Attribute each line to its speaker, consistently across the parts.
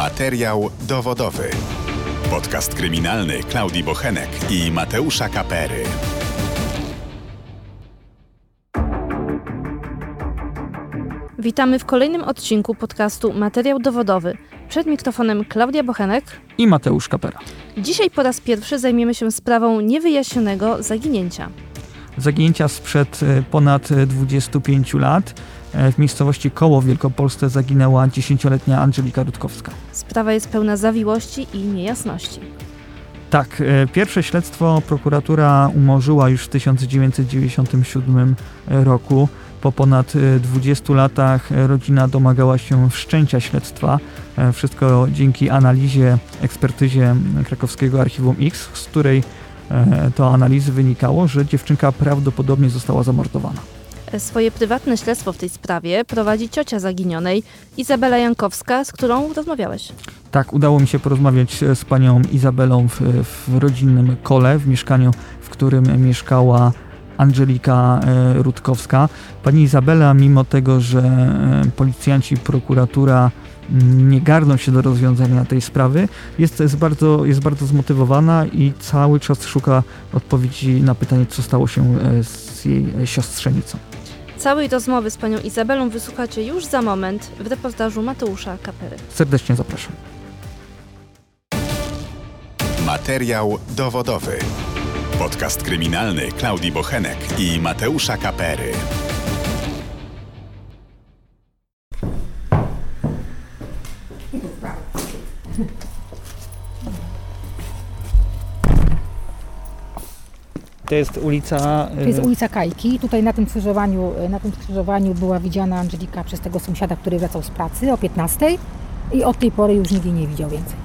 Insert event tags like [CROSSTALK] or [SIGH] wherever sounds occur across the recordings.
Speaker 1: Materiał dowodowy. Podcast kryminalny Klaudii Bochenek i Mateusza Kapery.
Speaker 2: Witamy w kolejnym odcinku podcastu Materiał dowodowy. Przed mikrofonem Klaudia Bochenek
Speaker 3: i Mateusz Kapera.
Speaker 2: Dzisiaj po raz pierwszy zajmiemy się sprawą niewyjaśnionego zaginięcia.
Speaker 3: Zaginięcia sprzed e, ponad 25 lat. E, w miejscowości Koło w Wielkopolsce zaginęła 10-letnia Angelika Rutkowska.
Speaker 2: Sprawa jest pełna zawiłości i niejasności.
Speaker 3: Tak, e, pierwsze śledztwo prokuratura umorzyła już w 1997 roku. Po ponad 20 latach rodzina domagała się wszczęcia śledztwa. Wszystko dzięki analizie, ekspertyzie krakowskiego Archiwum X, z której to analizy wynikało, że dziewczynka prawdopodobnie została zamordowana.
Speaker 2: Swoje prywatne śledztwo w tej sprawie prowadzi ciocia zaginionej, Izabela Jankowska, z którą rozmawiałeś.
Speaker 3: Tak, udało mi się porozmawiać z panią Izabelą w, w rodzinnym kole, w mieszkaniu, w którym mieszkała Angelika e, Rutkowska. Pani Izabela, mimo tego, że e, policjanci, prokuratura nie garną się do rozwiązania tej sprawy, jest, jest, bardzo, jest bardzo zmotywowana i cały czas szuka odpowiedzi na pytanie, co stało się e, z jej siostrzenicą.
Speaker 2: Całej rozmowy z panią Izabelą wysłuchacie już za moment w reportażu Mateusza Kapery.
Speaker 3: Serdecznie zapraszam.
Speaker 1: Materiał dowodowy. Podcast kryminalny Klaudii Bochenek i Mateusza Kapery.
Speaker 3: To jest ulica...
Speaker 4: To jest ulica Kajki. Tutaj na tym skrzyżowaniu, na tym skrzyżowaniu była widziana Angelika przez tego sąsiada, który wracał z pracy o 15 i od tej pory już nikt jej nie widział więcej.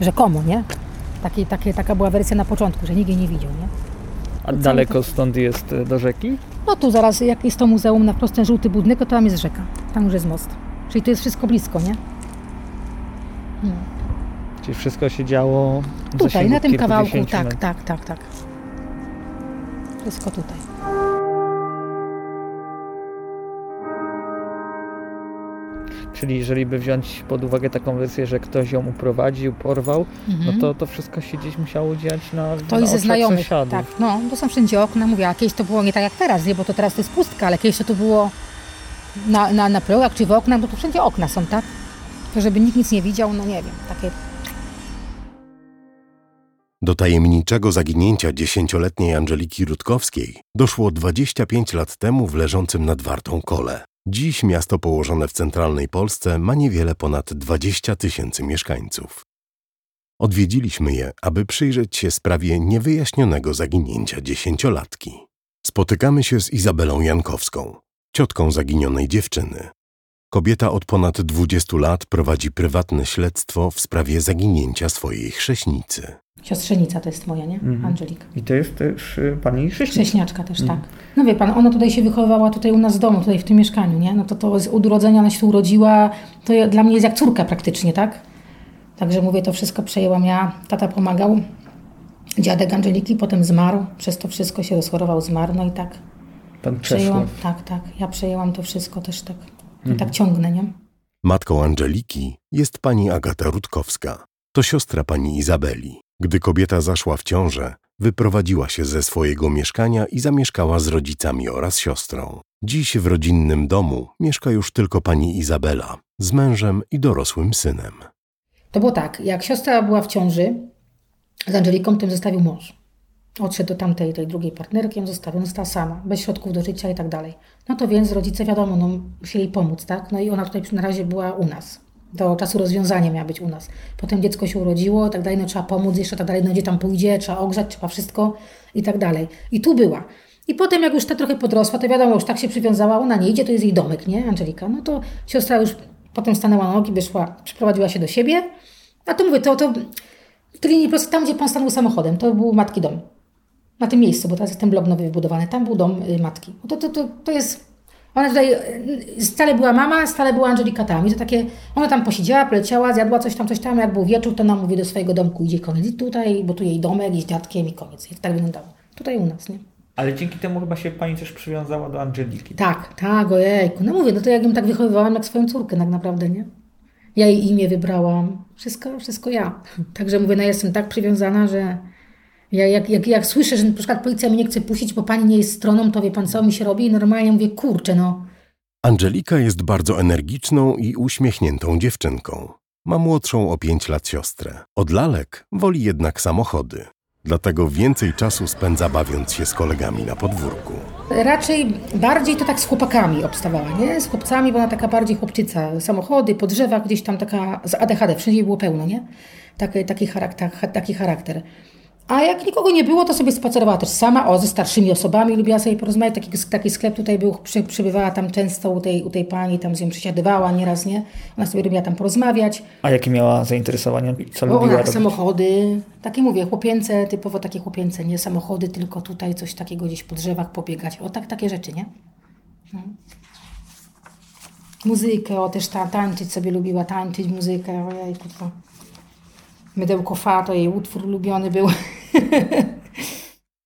Speaker 4: Rzekomo, nie? Takie, takie, taka była wersja na początku, że nikt jej nie widział, nie?
Speaker 3: A daleko stąd jest do rzeki?
Speaker 4: No tu zaraz, jak jest to muzeum na prosty żółty budynek, to tam jest rzeka. Tam już jest most. Czyli to jest wszystko blisko, nie?
Speaker 3: No. Czyli wszystko się działo
Speaker 4: tutaj, na tym kawałku, tak, tak, tak, tak. Wszystko tutaj.
Speaker 3: Czyli jeżeli by wziąć pod uwagę taką wersję, że ktoś ją uprowadził, porwał, mhm. no to to wszystko się gdzieś musiało dziać na
Speaker 4: To
Speaker 3: i
Speaker 4: ze znajomych,
Speaker 3: sąsiadów.
Speaker 4: tak. No, to są wszędzie okna. Mówię, a kiedyś to było nie tak jak teraz, nie? bo to teraz to jest pustka, ale kiedyś to, to było na, na, na progach czy w oknach, bo to wszędzie okna są, tak? To żeby nikt nic nie widział, no nie wiem, takie
Speaker 1: do tajemniczego zaginięcia dziesięcioletniej Angeliki Rutkowskiej doszło 25 lat temu w leżącym nad Wartą kole. Dziś miasto położone w centralnej Polsce ma niewiele ponad 20 tysięcy mieszkańców. Odwiedziliśmy je, aby przyjrzeć się sprawie niewyjaśnionego zaginięcia dziesięciolatki. Spotykamy się z Izabelą Jankowską, ciotką zaginionej dziewczyny. Kobieta od ponad 20 lat prowadzi prywatne śledztwo w sprawie zaginięcia swojej chrześnicy.
Speaker 4: Siostrzenica to jest moja, nie? Mhm. Angelika.
Speaker 3: I to jest też y, pani chrześniczka.
Speaker 4: Chrześniaczka też, mhm. tak. No wie pan, ona tutaj się wychowywała tutaj u nas w domu, tutaj w tym mieszkaniu, nie? No to to z urodzenia ona się tu urodziła, to ja, dla mnie jest jak córka praktycznie, tak? Także mówię, to wszystko przejęłam ja. Tata pomagał, dziadek Angeliki potem zmarł, przez to wszystko się rozchorował, zmarł, no i tak.
Speaker 3: Pan
Speaker 4: przejęłam, Tak, tak. Ja przejęłam to wszystko też tak. Mhm. tak ciągnę, nie?
Speaker 1: Matką Angeliki jest pani Agata Rutkowska. To siostra pani Izabeli. Gdy kobieta zaszła w ciążę, wyprowadziła się ze swojego mieszkania i zamieszkała z rodzicami oraz siostrą. Dziś w rodzinnym domu mieszka już tylko pani Izabela z mężem i dorosłym synem.
Speaker 4: To było tak, jak siostra była w ciąży z Angeliką, tym zostawił mąż. Odszedł do tamtej, tej drugiej partnerki, ją zostawił, została sama, bez środków do życia i tak dalej. No to więc rodzice, wiadomo, no, musieli pomóc, tak? No i ona tutaj na razie była u nas do czasu rozwiązania miała być u nas. Potem dziecko się urodziło, tak dalej, no trzeba pomóc jeszcze, tak dalej, no gdzie tam pójdzie, trzeba ogrzać, trzeba wszystko i tak dalej. I tu była. I potem jak już ta trochę podrosła, to wiadomo, już tak się przywiązała, ona nie idzie, to jest jej domek, nie, Angelika? No to siostra już potem stanęła na nogi, wyszła, przyprowadziła się do siebie. A to mówię, to, to w tej linii tam, gdzie pan stanął samochodem, to był matki dom. Na tym miejscu, bo teraz jest ten blok nowy wybudowany, tam był dom y, matki. No to, to, to, to jest ona tutaj, stale była mama, stale była Angelika tam. I to takie, ona tam posiedziała, poleciała, zjadła coś tam, coś tam. Jak był wieczór, to nam mówi do swojego domku, idzie koniec. I tutaj, bo tu jej domek, jest dziadkiem i koniec. I tak wyglądało. Tutaj u nas, nie?
Speaker 3: Ale dzięki temu chyba się Pani też przywiązała do Angeliki.
Speaker 4: Tak, tak, ojejku. No mówię, no to jak ją tak wychowywałam jak swoją córkę tak naprawdę, nie? Ja jej imię wybrałam. Wszystko, wszystko ja. [LAUGHS] Także mówię, no jestem tak przywiązana, że ja jak, jak, jak słyszę, że na przykład policja mnie nie chce puścić, bo pani nie jest stroną, to wie pan co mi się robi? I normalnie mówię, kurczę, no.
Speaker 1: Angelika jest bardzo energiczną i uśmiechniętą dziewczynką. Ma młodszą o 5 lat siostrę. Od lalek woli jednak samochody. Dlatego więcej czasu spędza bawiąc się z kolegami na podwórku.
Speaker 4: Raczej bardziej to tak z chłopakami obstawała, nie? Z chłopcami, bo ona taka bardziej chłopczyca. Samochody, po drzewach, gdzieś tam taka z ADHD, wszędzie było pełno, nie? Taki, taki, charakter, taki charakter. A jak nikogo nie było, to sobie spacerowała też sama, o, ze starszymi osobami, lubiła sobie porozmawiać. Taki, taki sklep tutaj był, przy, przybywała tam często u tej, u tej pani, tam z nią przesiadywała nieraz, nie? Ona sobie lubiła tam porozmawiać.
Speaker 3: A jakie miała zainteresowania? Co
Speaker 4: O,
Speaker 3: lubiła
Speaker 4: ona,
Speaker 3: robić?
Speaker 4: samochody, takie mówię, chłopięce, typowo takie chłopięce, nie samochody, tylko tutaj coś takiego gdzieś po drzewach pobiegać. O, tak, takie rzeczy, nie? No. Muzykę, o, też ta, tańczyć sobie lubiła, tańczyć muzykę, ojejku, to Mydełko Fa, to jej utwór ulubiony był. [LAUGHS]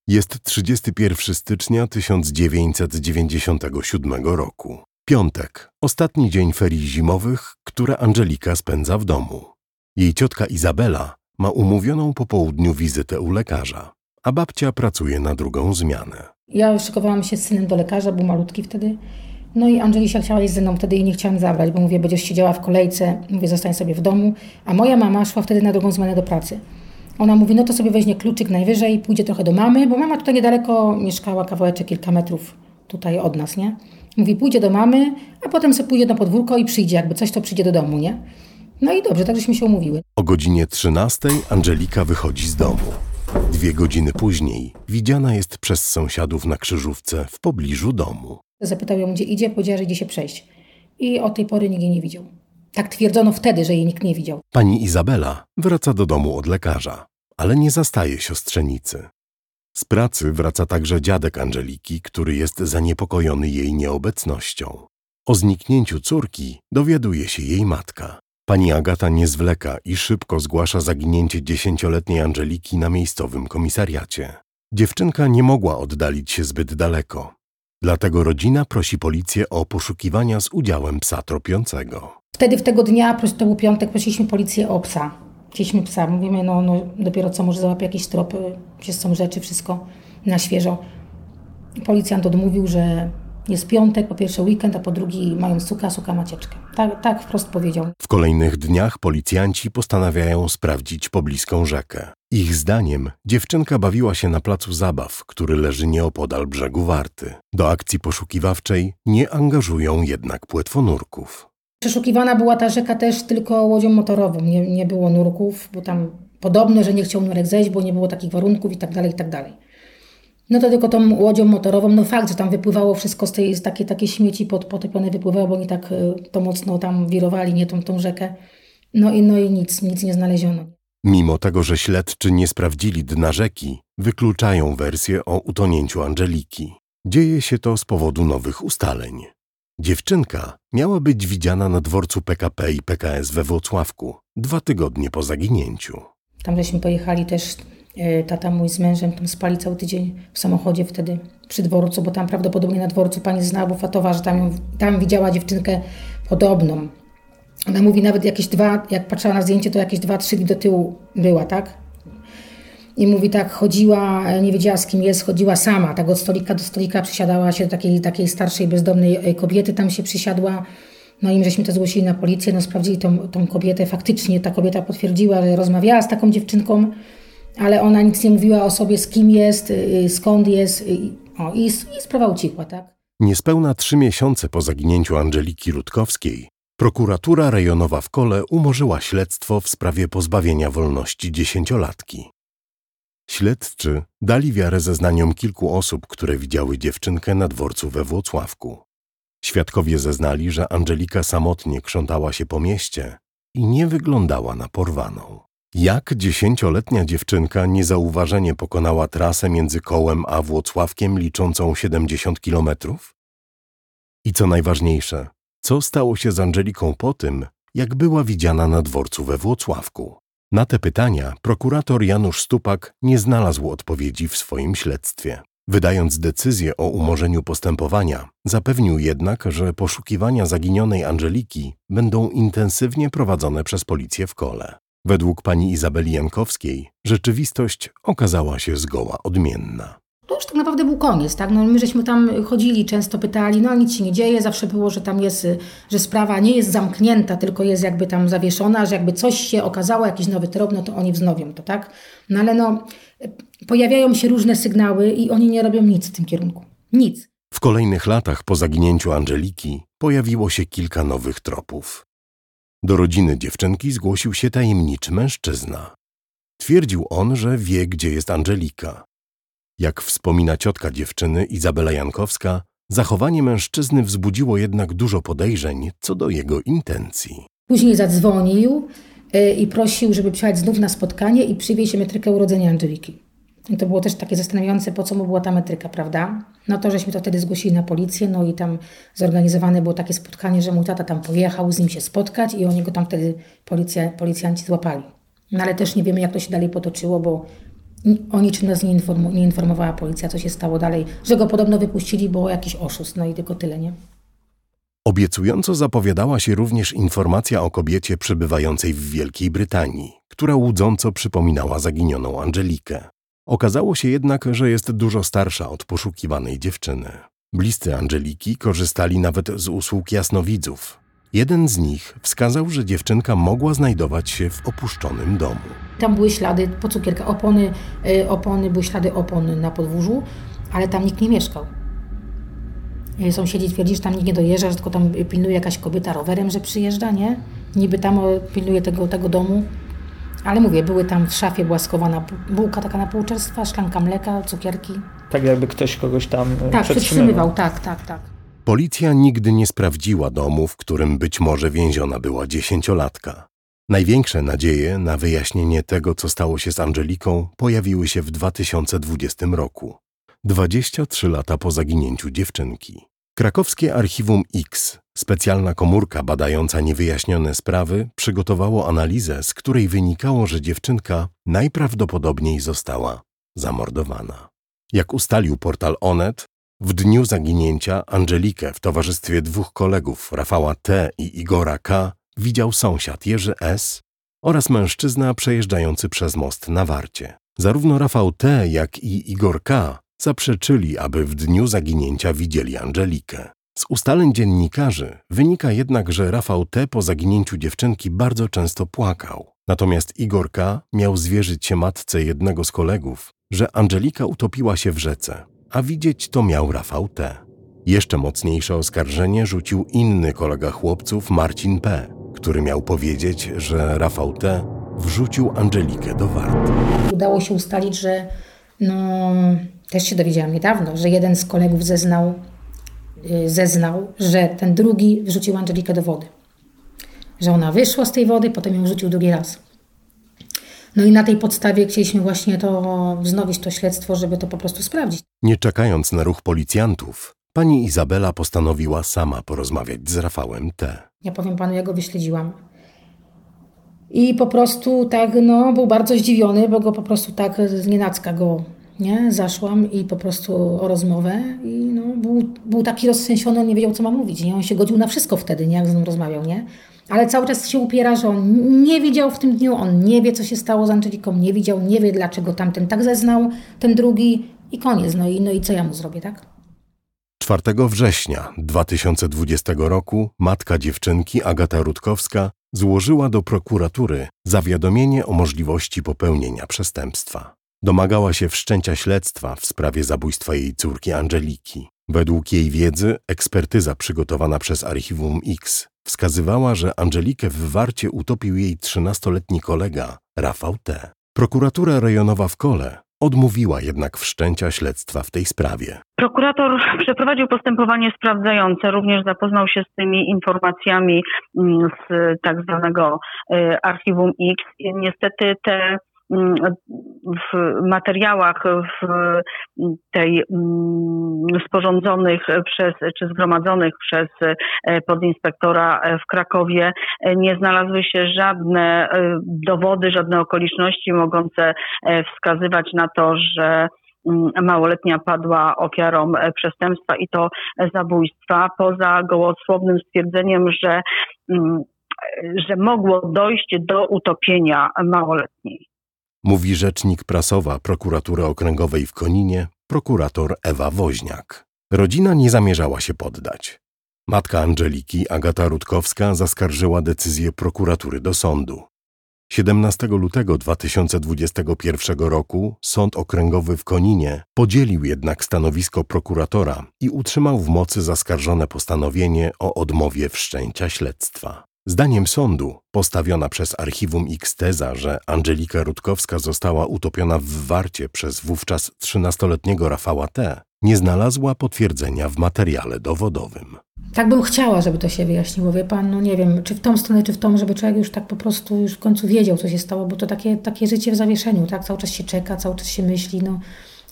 Speaker 1: Jest 31 stycznia 1997 roku. Piątek, ostatni dzień ferii zimowych, które Angelika spędza w domu. Jej ciotka Izabela ma umówioną po południu wizytę u lekarza, a babcia pracuje na drugą zmianę.
Speaker 4: Ja szykowałam się z synem do lekarza, był malutki wtedy. No i Angelisia chciała iść ze mną wtedy i nie chciałam zabrać, bo mówię, będziesz siedziała w kolejce, mówię, zostań sobie w domu. A moja mama szła wtedy na drugą zmianę do pracy. Ona mówi, no to sobie weźmie kluczyk najwyżej, pójdzie trochę do mamy, bo mama tutaj niedaleko mieszkała, kawałeczek, kilka metrów tutaj od nas, nie? Mówi, pójdzie do mamy, a potem sobie pójdzie na podwórko i przyjdzie, jakby coś, to przyjdzie do domu, nie? No i dobrze, tak żeśmy się umówiły.
Speaker 1: O godzinie 13 Angelika wychodzi z domu. Dwie godziny później widziana jest przez sąsiadów na krzyżówce w pobliżu domu.
Speaker 4: Zapytał ją, gdzie idzie, powiedziała, że idzie się przejść. I od tej pory nikt jej nie widział. Tak twierdzono wtedy, że jej nikt nie widział.
Speaker 1: Pani Izabela wraca do domu od lekarza, ale nie zastaje siostrzenicy. Z pracy wraca także dziadek Angeliki, który jest zaniepokojony jej nieobecnością. O zniknięciu córki dowiaduje się jej matka. Pani Agata nie zwleka i szybko zgłasza zaginięcie dziesięcioletniej Angeliki na miejscowym komisariacie. Dziewczynka nie mogła oddalić się zbyt daleko. Dlatego rodzina prosi policję o poszukiwania z udziałem psa tropiącego.
Speaker 4: Wtedy, w tego dnia, to był piątek, prosiliśmy policję o psa. Chcieliśmy psa. Mówimy, no, no dopiero co może załapie jakieś tropy, gdzie są rzeczy, wszystko na świeżo. Policjant odmówił, że jest piątek, po pierwsze weekend, a po drugi mają suka, suka macieczkę. Tak, tak wprost powiedział.
Speaker 1: W kolejnych dniach policjanci postanawiają sprawdzić pobliską rzekę. Ich zdaniem dziewczynka bawiła się na placu zabaw, który leży nieopodal brzegu Warty. Do akcji poszukiwawczej nie angażują jednak płetwonurków.
Speaker 4: Przeszukiwana była ta rzeka też tylko łodzią motorową. Nie, nie było nurków, bo tam podobno, że nie chciał nurek zejść, bo nie było takich warunków i tak dalej, i tak dalej. No to tylko tą łodzią motorową, no fakt, że tam wypływało wszystko z tej, z takie, takie śmieci pod, potopione wypływało, bo oni tak y, to mocno tam wirowali, nie tą, tą rzekę. No i, no i nic, nic nie znaleziono.
Speaker 1: Mimo tego, że śledczy nie sprawdzili dna rzeki, wykluczają wersję o utonięciu Angeliki. Dzieje się to z powodu nowych ustaleń. Dziewczynka miała być widziana na dworcu PKP i PKS we Włocławku dwa tygodnie po zaginięciu.
Speaker 4: Tam żeśmy pojechali też, tata mój z mężem tam spali cały tydzień w samochodzie wtedy przy dworcu, bo tam prawdopodobnie na dworcu pani z Fatowa, że tam, tam widziała dziewczynkę podobną. Ona mówi nawet jakieś dwa, jak patrzyła na zdjęcie, to jakieś dwa, trzy dni do tyłu była, tak? I mówi tak, chodziła, nie wiedziała z kim jest, chodziła sama, tak od stolika do stolika przysiadała się do takiej, takiej starszej, bezdomnej e, kobiety, tam się przysiadła. No i my żeśmy to zgłosili na policję, no sprawdzili tą, tą kobietę, faktycznie ta kobieta potwierdziła, że rozmawiała z taką dziewczynką, ale ona nic nie mówiła o sobie, z kim jest, y, skąd jest y, o, i, i sprawa ucichła, tak?
Speaker 1: Niespełna trzy miesiące po zaginięciu Angeliki Rutkowskiej, prokuratura rejonowa w Kole umorzyła śledztwo w sprawie pozbawienia wolności dziesięciolatki. Śledczy dali wiarę zeznaniom kilku osób, które widziały dziewczynkę na dworcu we Włocławku. Świadkowie zeznali, że Angelika samotnie krzątała się po mieście i nie wyglądała na porwaną. Jak dziesięcioletnia dziewczynka niezauważenie pokonała trasę między Kołem a Włocławkiem liczącą 70 kilometrów? I co najważniejsze, co stało się z Angeliką po tym, jak była widziana na dworcu we Włocławku? Na te pytania prokurator Janusz Stupak nie znalazł odpowiedzi w swoim śledztwie. Wydając decyzję o umorzeniu postępowania, zapewnił jednak, że poszukiwania zaginionej Angeliki będą intensywnie prowadzone przez policję w kole. Według pani Izabeli Jankowskiej rzeczywistość okazała się zgoła odmienna.
Speaker 4: To już tak naprawdę był koniec, tak? No, my żeśmy tam chodzili, często pytali, no nic się nie dzieje, zawsze było, że tam jest, że sprawa nie jest zamknięta, tylko jest jakby tam zawieszona, że jakby coś się okazało, jakiś nowy trop, no to oni wznowią to, tak? No ale no, pojawiają się różne sygnały i oni nie robią nic w tym kierunku. Nic.
Speaker 1: W kolejnych latach po zaginięciu Angeliki pojawiło się kilka nowych tropów. Do rodziny dziewczynki zgłosił się tajemniczy mężczyzna. Twierdził on, że wie, gdzie jest Angelika. Jak wspomina ciotka dziewczyny Izabela Jankowska, zachowanie mężczyzny wzbudziło jednak dużo podejrzeń co do jego intencji.
Speaker 4: Później zadzwonił y, i prosił, żeby przyjechać znów na spotkanie i przywieźć metrykę urodzenia Angeliki. I to było też takie zastanawiające, po co mu była ta metryka, prawda? No to żeśmy to wtedy zgłosili na policję, no i tam zorganizowane było takie spotkanie, że mój tata tam pojechał z nim się spotkać i oni go tam wtedy policja, policjanci złapali. No ale też nie wiemy, jak to się dalej potoczyło, bo o niczym nas nie, informu, nie informowała policja, co się stało dalej, że go podobno wypuścili, bo jakiś oszust, no i tylko tyle, nie?
Speaker 1: Obiecująco zapowiadała się również informacja o kobiecie przebywającej w Wielkiej Brytanii, która łudząco przypominała zaginioną Angelikę. Okazało się jednak, że jest dużo starsza od poszukiwanej dziewczyny. Bliscy Angeliki korzystali nawet z usług jasnowidzów. Jeden z nich wskazał, że dziewczynka mogła znajdować się w opuszczonym domu.
Speaker 4: Tam były ślady po cukierka, opony, y, opony, były ślady opon na podwórzu, ale tam nikt nie mieszkał. Y, sąsiedzi twierdzili, że tam nikt nie dojeżdża, że tylko tam pilnuje jakaś kobieta rowerem, że przyjeżdża, nie? Niby tam pilnuje tego, tego domu. Ale mówię, były tam w szafie była schowana bułka taka na półczerstwa, szklanka mleka, cukierki.
Speaker 3: Tak jakby ktoś kogoś tam e,
Speaker 4: Tak, przetrzymywał, tak, tak, tak.
Speaker 1: Policja nigdy nie sprawdziła domu, w którym być może więziona była dziesięciolatka. Największe nadzieje na wyjaśnienie tego, co stało się z Angeliką, pojawiły się w 2020 roku. 23 lata po zaginięciu dziewczynki. Krakowskie Archiwum X, specjalna komórka badająca niewyjaśnione sprawy, przygotowało analizę, z której wynikało, że dziewczynka najprawdopodobniej została zamordowana. Jak ustalił portal Onet, w dniu zaginięcia Angelikę w towarzystwie dwóch kolegów, Rafała T. i Igora K., widział sąsiad Jerzy S. oraz mężczyzna przejeżdżający przez most na Warcie. Zarówno Rafał T., jak i Igor K. zaprzeczyli, aby w dniu zaginięcia widzieli Angelikę. Z ustaleń dziennikarzy wynika jednak, że Rafał T. po zaginięciu dziewczynki bardzo często płakał. Natomiast Igor K. miał zwierzyć się matce jednego z kolegów, że Angelika utopiła się w rzece, a widzieć to miał Rafał T. Jeszcze mocniejsze oskarżenie rzucił inny kolega chłopców, Marcin P., który miał powiedzieć, że Rafał T. wrzucił Angelikę do warty.
Speaker 4: Udało się ustalić, że no, też się dowiedziałam niedawno, że jeden z kolegów zeznał, zeznał, że ten drugi wrzucił Angelikę do wody. Że ona wyszła z tej wody, potem ją wrzucił drugi raz. No i na tej podstawie chcieliśmy właśnie to wznowić to śledztwo, żeby to po prostu sprawdzić.
Speaker 1: Nie czekając na ruch policjantów, pani Izabela postanowiła sama porozmawiać z Rafałem T.
Speaker 4: Ja powiem panu, ja go wyśledziłam. I po prostu tak, no, był bardzo zdziwiony, bo go po prostu tak z nienacka go, nie, zaszłam i po prostu o rozmowę i no, był, był taki roztrzęsiony, on nie wiedział, co ma mówić, nie, on się godził na wszystko wtedy, nie, jak z nim rozmawiał, nie, ale cały czas się upiera, że on nie wiedział w tym dniu, on nie wie, co się stało z Angeliką, nie widział, nie wie, dlaczego tamten tak zeznał, ten drugi i koniec, no i, no i co ja mu zrobię, tak?
Speaker 1: 4 września 2020 roku matka dziewczynki Agata Rutkowska złożyła do prokuratury zawiadomienie o możliwości popełnienia przestępstwa. Domagała się wszczęcia śledztwa w sprawie zabójstwa jej córki Angeliki. Według jej wiedzy ekspertyza przygotowana przez Archiwum X wskazywała, że Angelikę w Warcie utopił jej 13-letni kolega Rafał T. Prokuratura rejonowa w Kole odmówiła jednak wszczęcia śledztwa w tej sprawie.
Speaker 5: Prokurator przeprowadził postępowanie sprawdzające, również zapoznał się z tymi informacjami mm, z tak zwanego y, Archiwum X. Niestety te w materiałach w tej mm, sporządzonych przez, czy zgromadzonych przez e, podinspektora w Krakowie e, nie znalazły się żadne e, dowody, żadne okoliczności mogące wskazywać na to, że mm, małoletnia padła ofiarą przestępstwa i to zabójstwa, poza gołosłownym stwierdzeniem, że, mm, że mogło dojść do utopienia małoletniej.
Speaker 1: Mówi rzecznik prasowa prokuratury okręgowej w Koninie, prokurator Ewa Woźniak. Rodzina nie zamierzała się poddać. Matka Angeliki, Agata Rutkowska, zaskarżyła decyzję prokuratury do sądu. 17 lutego 2021 roku Sąd Okręgowy w Koninie podzielił jednak stanowisko prokuratora i utrzymał w mocy zaskarżone postanowienie o odmowie wszczęcia śledztwa. Zdaniem sądu, postawiona przez Archiwum X teza, że Angelika Rutkowska została utopiona w warcie przez wówczas 13-letniego Rafała T., nie znalazła potwierdzenia w materiale dowodowym.
Speaker 4: Tak bym chciała, żeby to się wyjaśniło, wie pan, no nie wiem, czy w tą stronę, czy w tą, żeby człowiek już tak po prostu już w końcu wiedział, co się stało, bo to takie, takie życie w zawieszeniu, tak? Cały czas się czeka, cały czas się myśli, no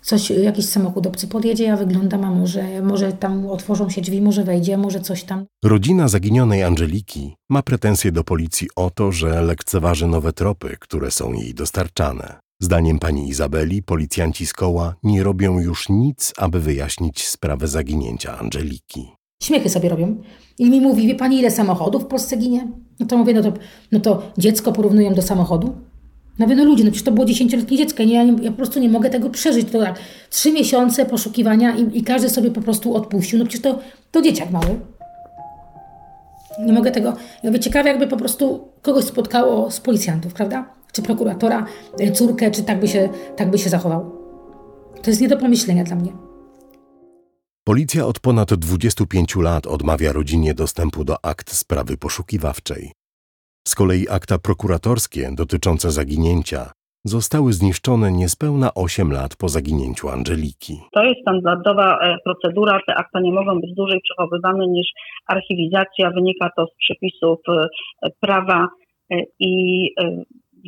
Speaker 4: coś, jakiś samochód obcy podjedzie, ja wyglądam, a może, może tam otworzą się drzwi, może wejdzie, może coś tam.
Speaker 1: Rodzina zaginionej Angeliki ma pretensje do policji o to, że lekceważy nowe tropy, które są jej dostarczane. Zdaniem pani Izabeli, policjanci z koła nie robią już nic, aby wyjaśnić sprawę zaginięcia Angeliki.
Speaker 4: Śmiechy sobie robią. I mi mówi, wie pani, ile samochodów w Polsce ginie? No to mówię, no to, no to dziecko porównują do samochodu? Mówię, no ludzie, no przecież to było dziesięcioletnie dziecko, ja, nie, ja po prostu nie mogę tego przeżyć. To tak, trzy miesiące poszukiwania i, i każdy sobie po prostu odpuścił. No przecież to, to dzieciak mały. Nie mogę tego. Jakby ciekawe, jakby po prostu kogoś spotkało z policjantów, prawda? Czy prokuratora, y, córkę, czy tak by się, tak by się zachował. To jest nie do pomyślenia dla mnie.
Speaker 1: Policja od ponad 25 lat odmawia rodzinie dostępu do akt sprawy poszukiwawczej. Z kolei akta prokuratorskie dotyczące zaginięcia zostały zniszczone niespełna 8 lat po zaginięciu Angeliki.
Speaker 5: To jest standardowa e, procedura. Te akta nie mogą być dłużej przechowywane niż archiwizacja. Wynika to z przepisów e, prawa e, i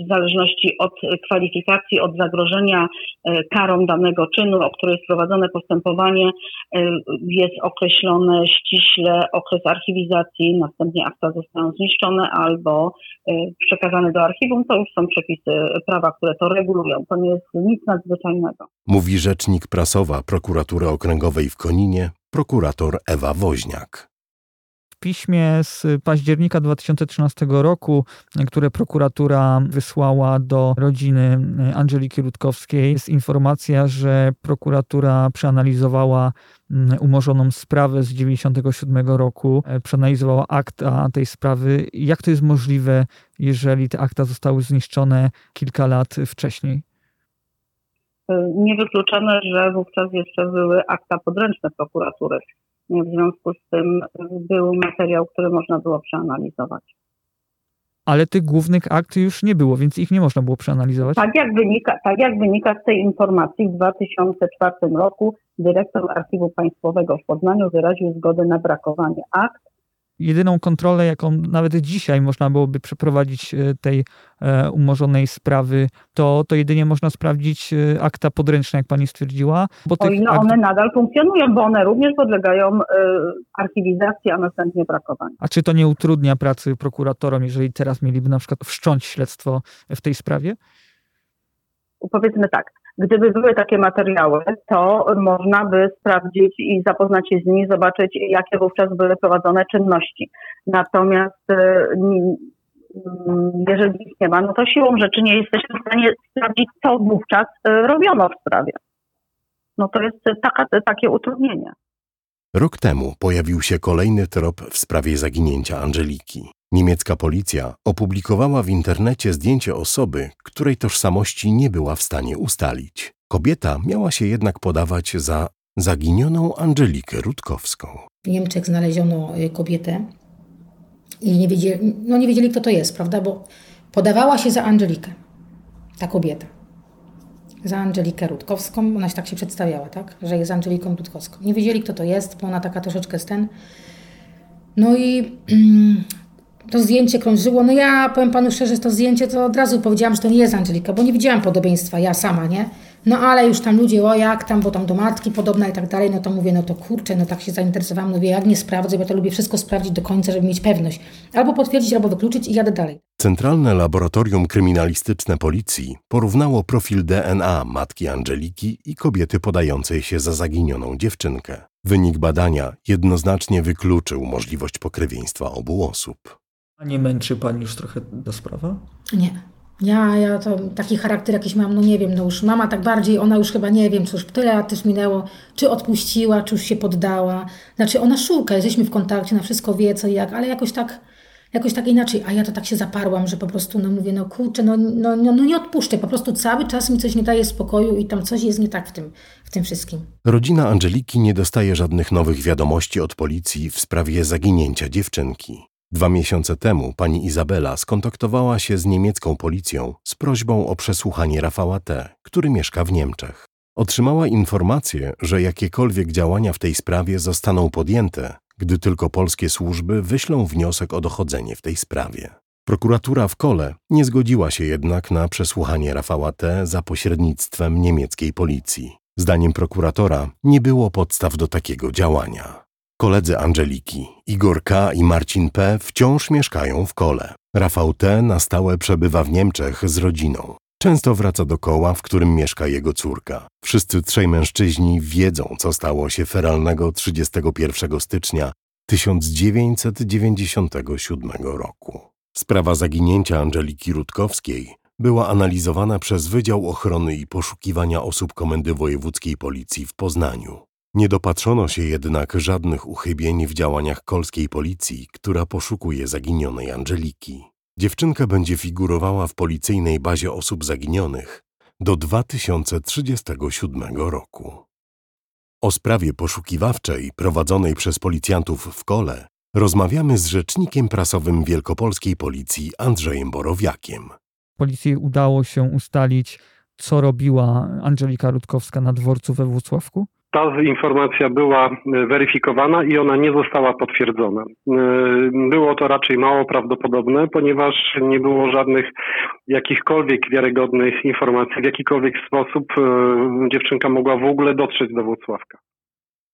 Speaker 5: w zależności od kwalifikacji, od zagrożenia e, karą danego czynu, o który jest prowadzone postępowanie, e, jest określone ściśle okres archiwizacji, następnie akta zostaną zniszczone albo e, przekazane do archiwum. To już są przepisy prawa, które to regulują. To nie jest nic nadzwyczajnego.
Speaker 1: Mówi rzecznik prasowa prokuratury okręgowej w Koninie, prokurator Ewa Woźniak
Speaker 3: piśmie z października 2013 roku, które prokuratura wysłała do rodziny Angeliki Rutkowskiej, jest informacja, że prokuratura przeanalizowała mm, umorzoną sprawę z 1997 roku, e, przeanalizowała akta tej sprawy. Jak to jest możliwe, jeżeli te akta zostały zniszczone kilka lat wcześniej?
Speaker 5: Niewykluczone, że wówczas jeszcze były akta podręczne prokuratury. W związku z tym był materiał, który można było przeanalizować.
Speaker 3: Ale tych głównych akt już nie było, więc ich nie można było przeanalizować?
Speaker 5: Tak jak wynika, tak jak wynika z tej informacji, w 2004 roku dyrektor Archiwum Państwowego w Poznaniu wyraził zgodę na brakowanie akt
Speaker 3: jedyną kontrolę, jaką nawet dzisiaj można byłoby przeprowadzić e, tej e, umorzonej sprawy, to, to jedynie można sprawdzić e, akta podręczne, jak pani stwierdziła.
Speaker 5: Bo o ile akt... one nadal funkcjonują, bo one również podlegają archiwizacji, a następnie brakowaniu.
Speaker 3: A czy to nie utrudnia pracy prokuratorom, jeżeli teraz mieliby na przykład wszcząć śledztwo w tej sprawie?
Speaker 5: Powiedzmy tak, Gdyby były takie materiały, to można by sprawdzić i zapoznać się z nimi, zobaczyć, jakie wówczas były prowadzone czynności. Natomiast e, jeżeli ich nie ma, no to siłą rzeczy nie jesteśmy w stanie sprawdzić, co wówczas e, robiono w sprawie. No to jest taka, takie utrudnienie.
Speaker 1: Rok temu pojawił się kolejny trop w sprawie zaginięcia Angeliki. Niemiecka policja opublikowała w internecie zdjęcie osoby, której tożsamości nie była w stanie ustalić. Kobieta miała się jednak podawać za zaginioną Angelikę Rutkowską.
Speaker 4: W Niemczech znaleziono y, kobietę i nie wiedzieli, no nie wiedzieli, kto to jest, prawda? Bo podawała się za Angelikę, ta kobieta. Za Angelikę Rutkowską, ona się tak się przedstawiała, tak? Że jest Angeliką Rutkowską. Nie wiedzieli, kto to jest, bo ona taka troszeczkę sten. No i [CLEARS THROAT] to zdjęcie krążyło. No ja powiem panu szczerze, to zdjęcie to od razu powiedziałam, że to nie jest Angelika, bo nie widziałam podobieństwa, ja sama, nie? No ale już tam ludzie, o jak tam, bo tam do matki podobna i tak dalej, no to mówię, no to kurczę, no tak się zainteresowałam, mówię, jak nie sprawdzę, bo to lubię wszystko sprawdzić do końca, żeby mieć pewność. Albo potwierdzić, albo wykluczyć i jadę dalej.
Speaker 1: Centralne Laboratorium Kryminalistyczne Policji porównało profil DNA matki Angeliki i kobiety podającej się za zaginioną dziewczynkę. Wynik badania jednoznacznie wykluczył możliwość pokrewieństwa obu osób.
Speaker 3: A nie męczy pani już trochę ta sprawa?
Speaker 4: Nie. Ja, ja to taki charakter jakiś mam, no nie wiem, no już mama tak bardziej, ona już chyba nie wiem, już tyle lat też minęło, czy odpuściła, czy już się poddała. Znaczy ona szuka, jesteśmy w kontakcie, na wszystko wie co i jak, ale jakoś tak, jakoś tak inaczej. A ja to tak się zaparłam, że po prostu no mówię, no kurczę, no, no, no, no nie odpuszczę, po prostu cały czas mi coś nie daje spokoju i tam coś jest nie tak w tym, w tym wszystkim.
Speaker 1: Rodzina Angeliki nie dostaje żadnych nowych wiadomości od policji w sprawie zaginięcia dziewczynki. Dwa miesiące temu pani Izabela skontaktowała się z niemiecką policją z prośbą o przesłuchanie Rafała T., który mieszka w Niemczech. Otrzymała informację, że jakiekolwiek działania w tej sprawie zostaną podjęte, gdy tylko polskie służby wyślą wniosek o dochodzenie w tej sprawie. Prokuratura w Kole nie zgodziła się jednak na przesłuchanie Rafała T. za pośrednictwem niemieckiej policji. Zdaniem prokuratora nie było podstaw do takiego działania. Koledzy Angeliki, Igor K. i Marcin P. wciąż mieszkają w Kole. Rafał T. na stałe przebywa w Niemczech z rodziną. Często wraca do koła, w którym mieszka jego córka. Wszyscy trzej mężczyźni wiedzą, co stało się feralnego 31 stycznia 1997 roku. Sprawa zaginięcia Angeliki Rutkowskiej była analizowana przez Wydział Ochrony i Poszukiwania Osób Komendy Wojewódzkiej Policji w Poznaniu. Nie dopatrzono się jednak żadnych uchybień w działaniach kolskiej policji, która poszukuje zaginionej Angeliki. Dziewczynka będzie figurowała w policyjnej bazie osób zaginionych do 2037 roku. O sprawie poszukiwawczej prowadzonej przez policjantów w Kole rozmawiamy z rzecznikiem prasowym wielkopolskiej policji Andrzejem Borowiakiem.
Speaker 3: Policji udało się ustalić, co robiła Angelika Rutkowska na dworcu we Włocławku?
Speaker 6: Ta informacja była e, weryfikowana i ona nie została potwierdzona. E, było to raczej mało prawdopodobne, ponieważ nie było żadnych jakichkolwiek wiarygodnych informacji, w jakikolwiek sposób e, dziewczynka mogła w ogóle dotrzeć do Włocławka.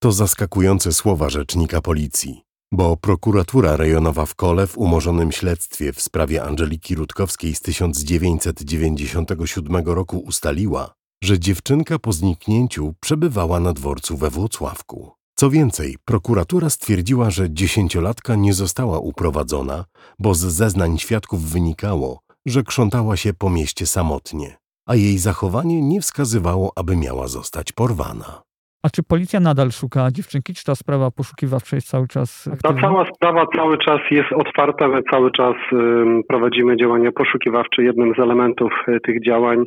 Speaker 1: To zaskakujące słowa rzecznika policji, bo prokuratura rejonowa w Kole w umorzonym śledztwie w sprawie Angeliki Rutkowskiej z 1997 roku ustaliła, że dziewczynka po zniknięciu przebywała na dworcu we Włocławku. Co więcej, prokuratura stwierdziła, że dziesięciolatka nie została uprowadzona, bo z zeznań świadków wynikało, że krzątała się po mieście samotnie, a jej zachowanie nie wskazywało, aby miała zostać porwana.
Speaker 3: A czy policja nadal szuka dziewczynki? Czy ta sprawa poszukiwawcza jest cały czas aktywna?
Speaker 6: Ta cała sprawa cały czas jest otwarta. My cały czas prowadzimy działania poszukiwawcze. Jednym z elementów e, tych działań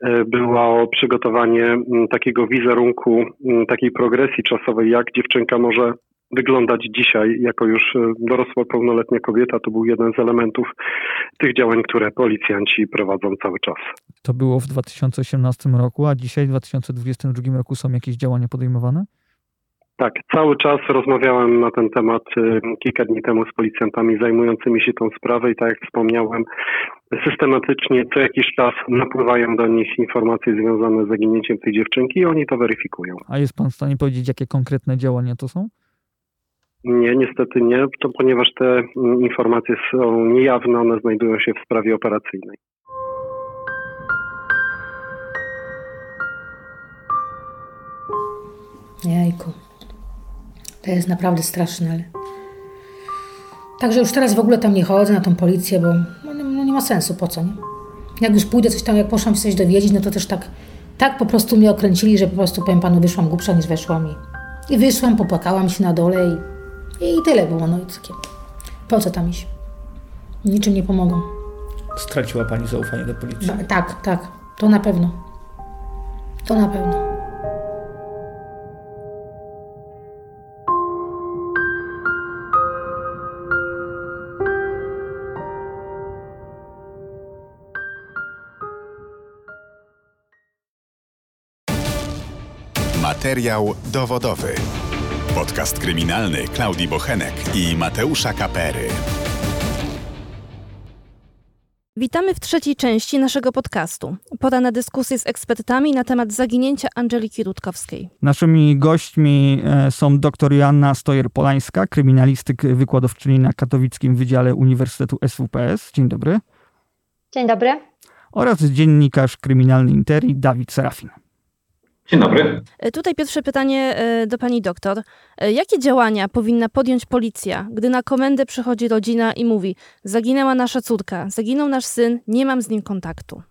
Speaker 6: e, było przygotowanie takiego wizerunku, takiej progresji czasowej, jak dziewczynka może wyglądać dzisiaj jako już e, dorosła, pełnoletnia kobieta. To był jeden z elementów tych działań, które policjanci prowadzą cały czas.
Speaker 3: To było w 2018 roku, a dzisiaj w 2022 roku są jakieś działania podejmowane?
Speaker 6: Tak, cały czas rozmawiałem na ten temat e, kilka dni temu z policjantami zajmującymi się tą sprawą i tak jak wspomniałem, systematycznie co jakiś czas napływają do nich informacje związane z zaginięciem tej dziewczynki i oni to weryfikują.
Speaker 3: A jest pan w stanie powiedzieć, jakie konkretne działania to są?
Speaker 6: Nie, niestety nie, to ponieważ te informacje są niejawne, one znajdują się w sprawie operacyjnej.
Speaker 4: Jejku. To jest naprawdę straszne, ale... Także już teraz w ogóle tam nie chodzę na tą policję, bo no, no nie ma sensu, po co, nie? Jak już pójdę coś tam, jak poszłam się coś dowiedzieć, no to też tak, tak po prostu mnie okręcili, że po prostu, powiem panu, wyszłam głupsza niż weszłam i, i wyszłam, popłakałam się na dole i i tyle było, no i takie. Po co tam iść? Niczym nie pomogą.
Speaker 3: Straciła Pani zaufanie do policji?
Speaker 4: No, tak, tak. To na pewno. To na pewno.
Speaker 7: Materiał dowodowy. Podcast kryminalny Klaudii Bochenek i Mateusza Kapery.
Speaker 2: Witamy w trzeciej części naszego podcastu. Pora na dyskusję z ekspertami na temat zaginięcia Angeliki Rutkowskiej.
Speaker 3: Naszymi gośćmi e, są dr Joanna Stojer-Polańska, kryminalistyk wykładowczyni na Katowickim Wydziale Uniwersytetu SWPS. Dzień dobry.
Speaker 8: Dzień dobry.
Speaker 3: Oraz dziennikarz kryminalny Interi Dawid Serafin.
Speaker 9: Dzień dobry.
Speaker 2: E, tutaj pierwsze pytanie e, do pani doktor. E, jakie działania powinna podjąć policja, gdy na komendę przychodzi rodzina i mówi: Zaginęła nasza córka, zaginął nasz syn, nie mam z nim kontaktu?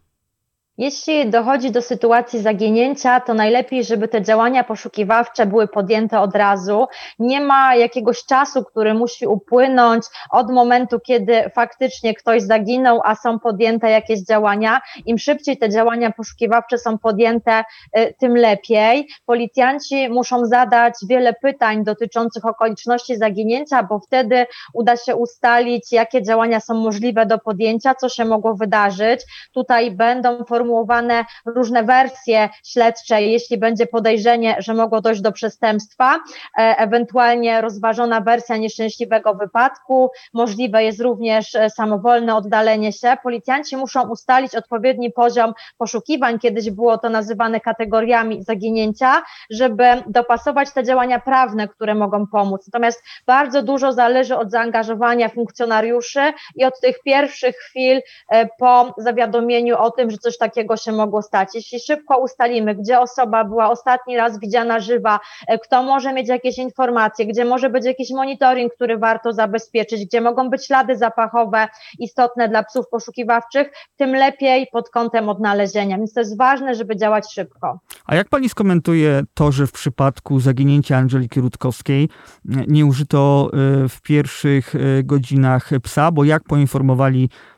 Speaker 8: Jeśli dochodzi do sytuacji zaginięcia, to najlepiej, żeby te działania poszukiwawcze były podjęte od razu. Nie ma jakiegoś czasu, który musi upłynąć od momentu, kiedy faktycznie ktoś zaginął, a są podjęte jakieś działania. Im szybciej te działania poszukiwawcze są podjęte, y, tym lepiej. Policjanci muszą zadać wiele pytań dotyczących okoliczności zaginięcia, bo wtedy uda się ustalić, jakie działania są możliwe do podjęcia, co się mogło wydarzyć. Tutaj będą formułowane sformułowane różne wersje śledcze, jeśli będzie podejrzenie, że mogło dojść do przestępstwa, e, ewentualnie rozważona wersja nieszczęśliwego wypadku, możliwe jest również e, samowolne oddalenie się. Policjanci muszą ustalić odpowiedni poziom poszukiwań, kiedyś było to nazywane kategoriami zaginięcia, żeby dopasować te działania prawne, które mogą pomóc. Natomiast bardzo dużo zależy od zaangażowania funkcjonariuszy i od tych pierwszych chwil e, po zawiadomieniu o tym, że coś takiego takiego się mogło stać. Jeśli szybko ustalimy, gdzie osoba była ostatni raz widziana żywa, e, kto może mieć jakieś informacje, gdzie może być jakiś monitoring, który warto zabezpieczyć, gdzie mogą być ślady zapachowe istotne dla psów poszukiwawczych, tym lepiej pod kątem odnalezienia. Więc to jest ważne, żeby działać szybko.
Speaker 3: A jak pani skomentuje to, że w przypadku zaginięcia Angeliki Rutkowskiej nie użyto e, w pierwszych e, godzinach psa, bo jak poinformowali E,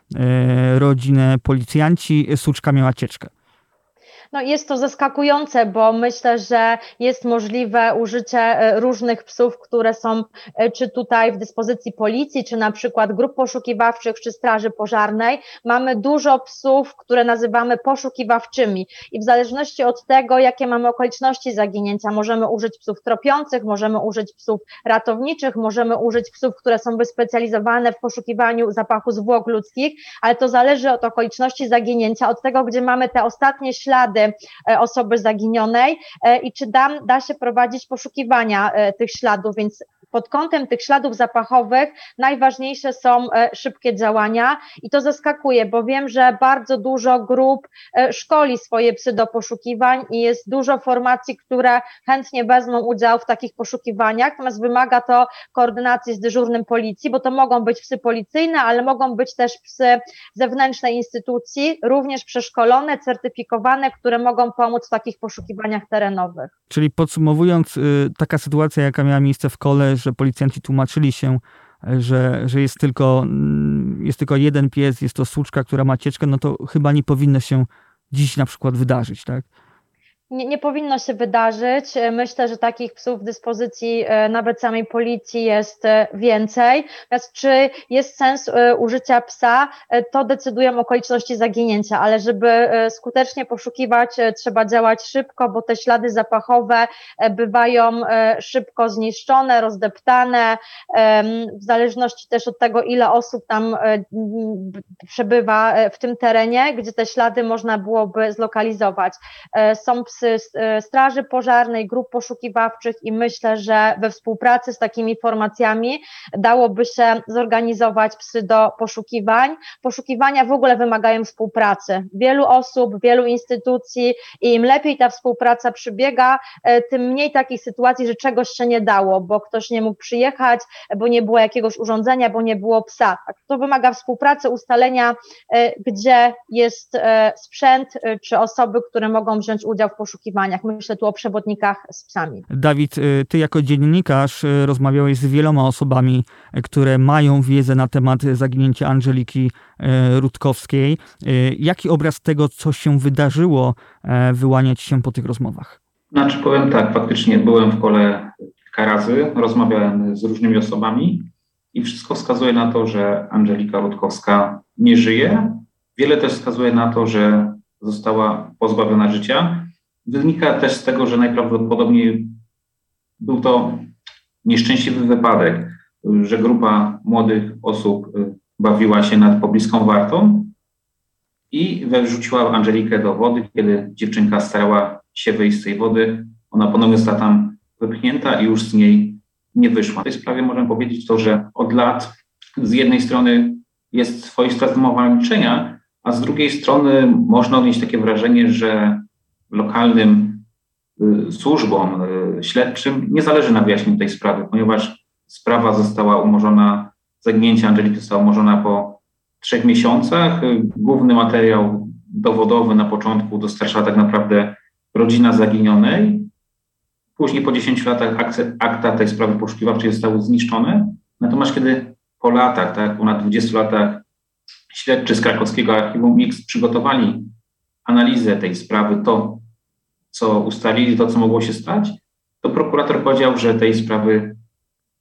Speaker 3: rodzinę policjanci, Suczka miała cieczkę.
Speaker 8: No jest to zaskakujące, bo myślę, że jest możliwe użycie e, różnych psów, które są e, czy tutaj w dyspozycji policji, czy na przykład grup poszukiwawczych, czy straży pożarnej. Mamy dużo psów, które nazywamy poszukiwawczymi i w zależności od tego, jakie mamy okoliczności zaginięcia, możemy użyć psów tropiących, możemy użyć psów ratowniczych, możemy użyć psów, które są wyspecjalizowane w poszukiwaniu zapachu zwłok ludzkich, ale to zależy od okoliczności zaginięcia, od tego, gdzie mamy te ostatnie ślady osoby zaginionej e, i czy da, da się prowadzić poszukiwania e, tych śladów, więc pod kątem tych śladów zapachowych najważniejsze są szybkie działania i to zaskakuje, bo wiem, że bardzo dużo grup szkoli swoje psy do poszukiwań i jest dużo formacji, które chętnie wezmą udział w takich poszukiwaniach, natomiast wymaga to koordynacji z dyżurnym policji, bo to mogą być psy policyjne, ale mogą być też psy zewnętrznej instytucji, również przeszkolone, certyfikowane, które mogą pomóc w takich poszukiwaniach terenowych.
Speaker 3: Czyli podsumowując, y, taka sytuacja, jaka miała miejsce w kole, że policjanci tłumaczyli się, że, że jest, tylko, mm, jest tylko jeden pies, jest to słuczka, która ma cieczkę, no to chyba nie powinno się dziś na przykład wydarzyć, tak?
Speaker 8: Nie, nie powinno się wydarzyć. Myślę, że takich psów w dyspozycji e, nawet samej policji jest e, więcej. Natomiast czy jest sens e, użycia psa, to decydują okoliczności zaginięcia, ale żeby skutecznie poszukiwać, trzeba działać szybko, bo te ślady zapachowe bywają szybko zniszczone, rozdeptane, w zależności też od tego, ile osób tam przebywa w tym terenie, gdzie te ślady można byłoby zlokalizować. Są psy E, Straży Pożarnej, grup poszukiwawczych i myślę, że we współpracy z takimi formacjami dałoby się zorganizować psy do poszukiwań. Poszukiwania w ogóle wymagają współpracy wielu osób, wielu instytucji i im lepiej ta współpraca przybiega, e, tym mniej takich sytuacji, że czegoś się nie dało, bo ktoś nie mógł przyjechać, bo nie było jakiegoś urządzenia, bo nie było psa. Tak, to wymaga współpracy, ustalenia, e, gdzie jest sprzęt, czy osoby, które mogą wziąć udział w poszukiwaniu poszukiwaniach. Myślę tu o przewodnikach z psami.
Speaker 3: Dawid, y, ty jako dziennikarz y, rozmawiałeś z wieloma osobami, y, które mają wiedzę na temat zaginięcia Angeliki Rutkowskiej. Jaki obraz tego, co się wydarzyło, wyłaniać się po tych rozmowach?
Speaker 9: Znaczy powiem tak, faktycznie byłem w kole kilka razy, rozmawiałem z różnymi osobami i wszystko wskazuje na to, że Angelika Rutkowska nie żyje. Wiele też wskazuje na to, że została pozbawiona życia. Wynika też z tego, że najprawdopodobniej był to nieszczęśliwy wypadek, że grupa młodych osób y, bawiła się nad pobliską wartą i wyrzuciła Angelikę do wody. Kiedy dziewczynka starała się wyjść z tej wody, ona ponownie została tam wypchnięta i już z niej nie wyszła. W tej sprawie możemy powiedzieć to, że od lat z jednej strony jest swoista zmowa milczenia, a z drugiej strony można odnieść takie wrażenie, że lokalnym y, służbom y, śledczym nie zależy na wyjaśnieniu tej sprawy, ponieważ sprawa została umorzona, zaginięcie Angeliki zostało umorzona po trzech miesiącach. Główny materiał dowodowy na początku dostarczała tak naprawdę rodzina zaginionej. Później po 10 latach akta tej sprawy poszukiwawczej zostały zniszczone. Natomiast kiedy po latach, tak, ponad 20 latach śledczy z krakowskiego archiwum X przygotowali analizę tej sprawy, to co ustalili, to co mogło się stać, to prokurator powiedział, że tej sprawy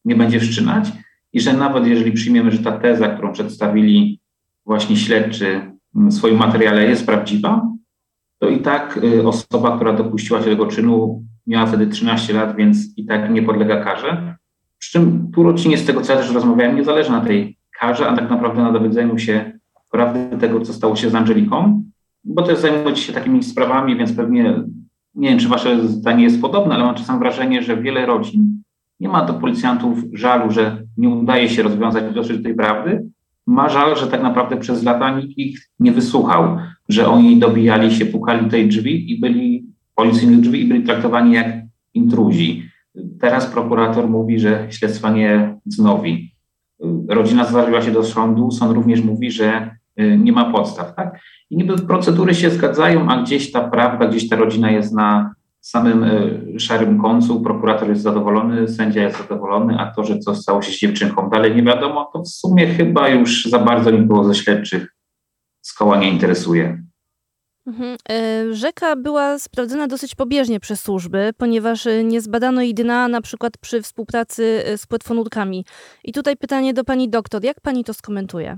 Speaker 9: nie będzie wszczynać i że nawet jeżeli przyjmiemy, że ta teza, którą przedstawili właśnie śledczy w swoim materiale jest prawdziwa, to i tak y, osoba, która dopuściła się tego czynu, miała wtedy 13 lat, więc i tak nie podlega karze. Przy czym tu rodzinie, z tego co ja też rozmawiałem, nie zależy na tej karze, a tak naprawdę na dowiedzeniu się prawdy tego, co stało się z Angeliką, bo też zajmujecie się takimi sprawami, więc pewnie nie wiem, czy wasze zdanie jest podobne, ale mam czasem wrażenie, że wiele rodzin nie ma do policjantów żalu, że nie udaje się rozwiązać dosyć tej prawdy. Ma żal, że tak naprawdę przez lata nikt ich nie wysłuchał, że oni dobijali się, pukali tej drzwi i byli policyjnych drzwi i byli traktowani jak intruzi. Teraz prokurator mówi, że śledztwa nie wznowi. Rodzina zdarzyła się do sądu, sąd również mówi, że nie ma podstaw. Tak? I niby procedury się zgadzają, a gdzieś ta prawda, gdzieś ta rodzina jest na samym y, szarym końcu, prokurator jest zadowolony, sędzia jest zadowolony, a to, że co stało się z dziewczynką dalej nie wiadomo, to w sumie chyba już za bardzo nikogo ze śledczych z koła nie interesuje.
Speaker 2: Mhm. E, rzeka była sprawdzona dosyć pobieżnie przez służby, ponieważ nie zbadano jej dna na przykład przy współpracy z płetwonurkami. I tutaj pytanie do pani doktor, jak pani to skomentuje?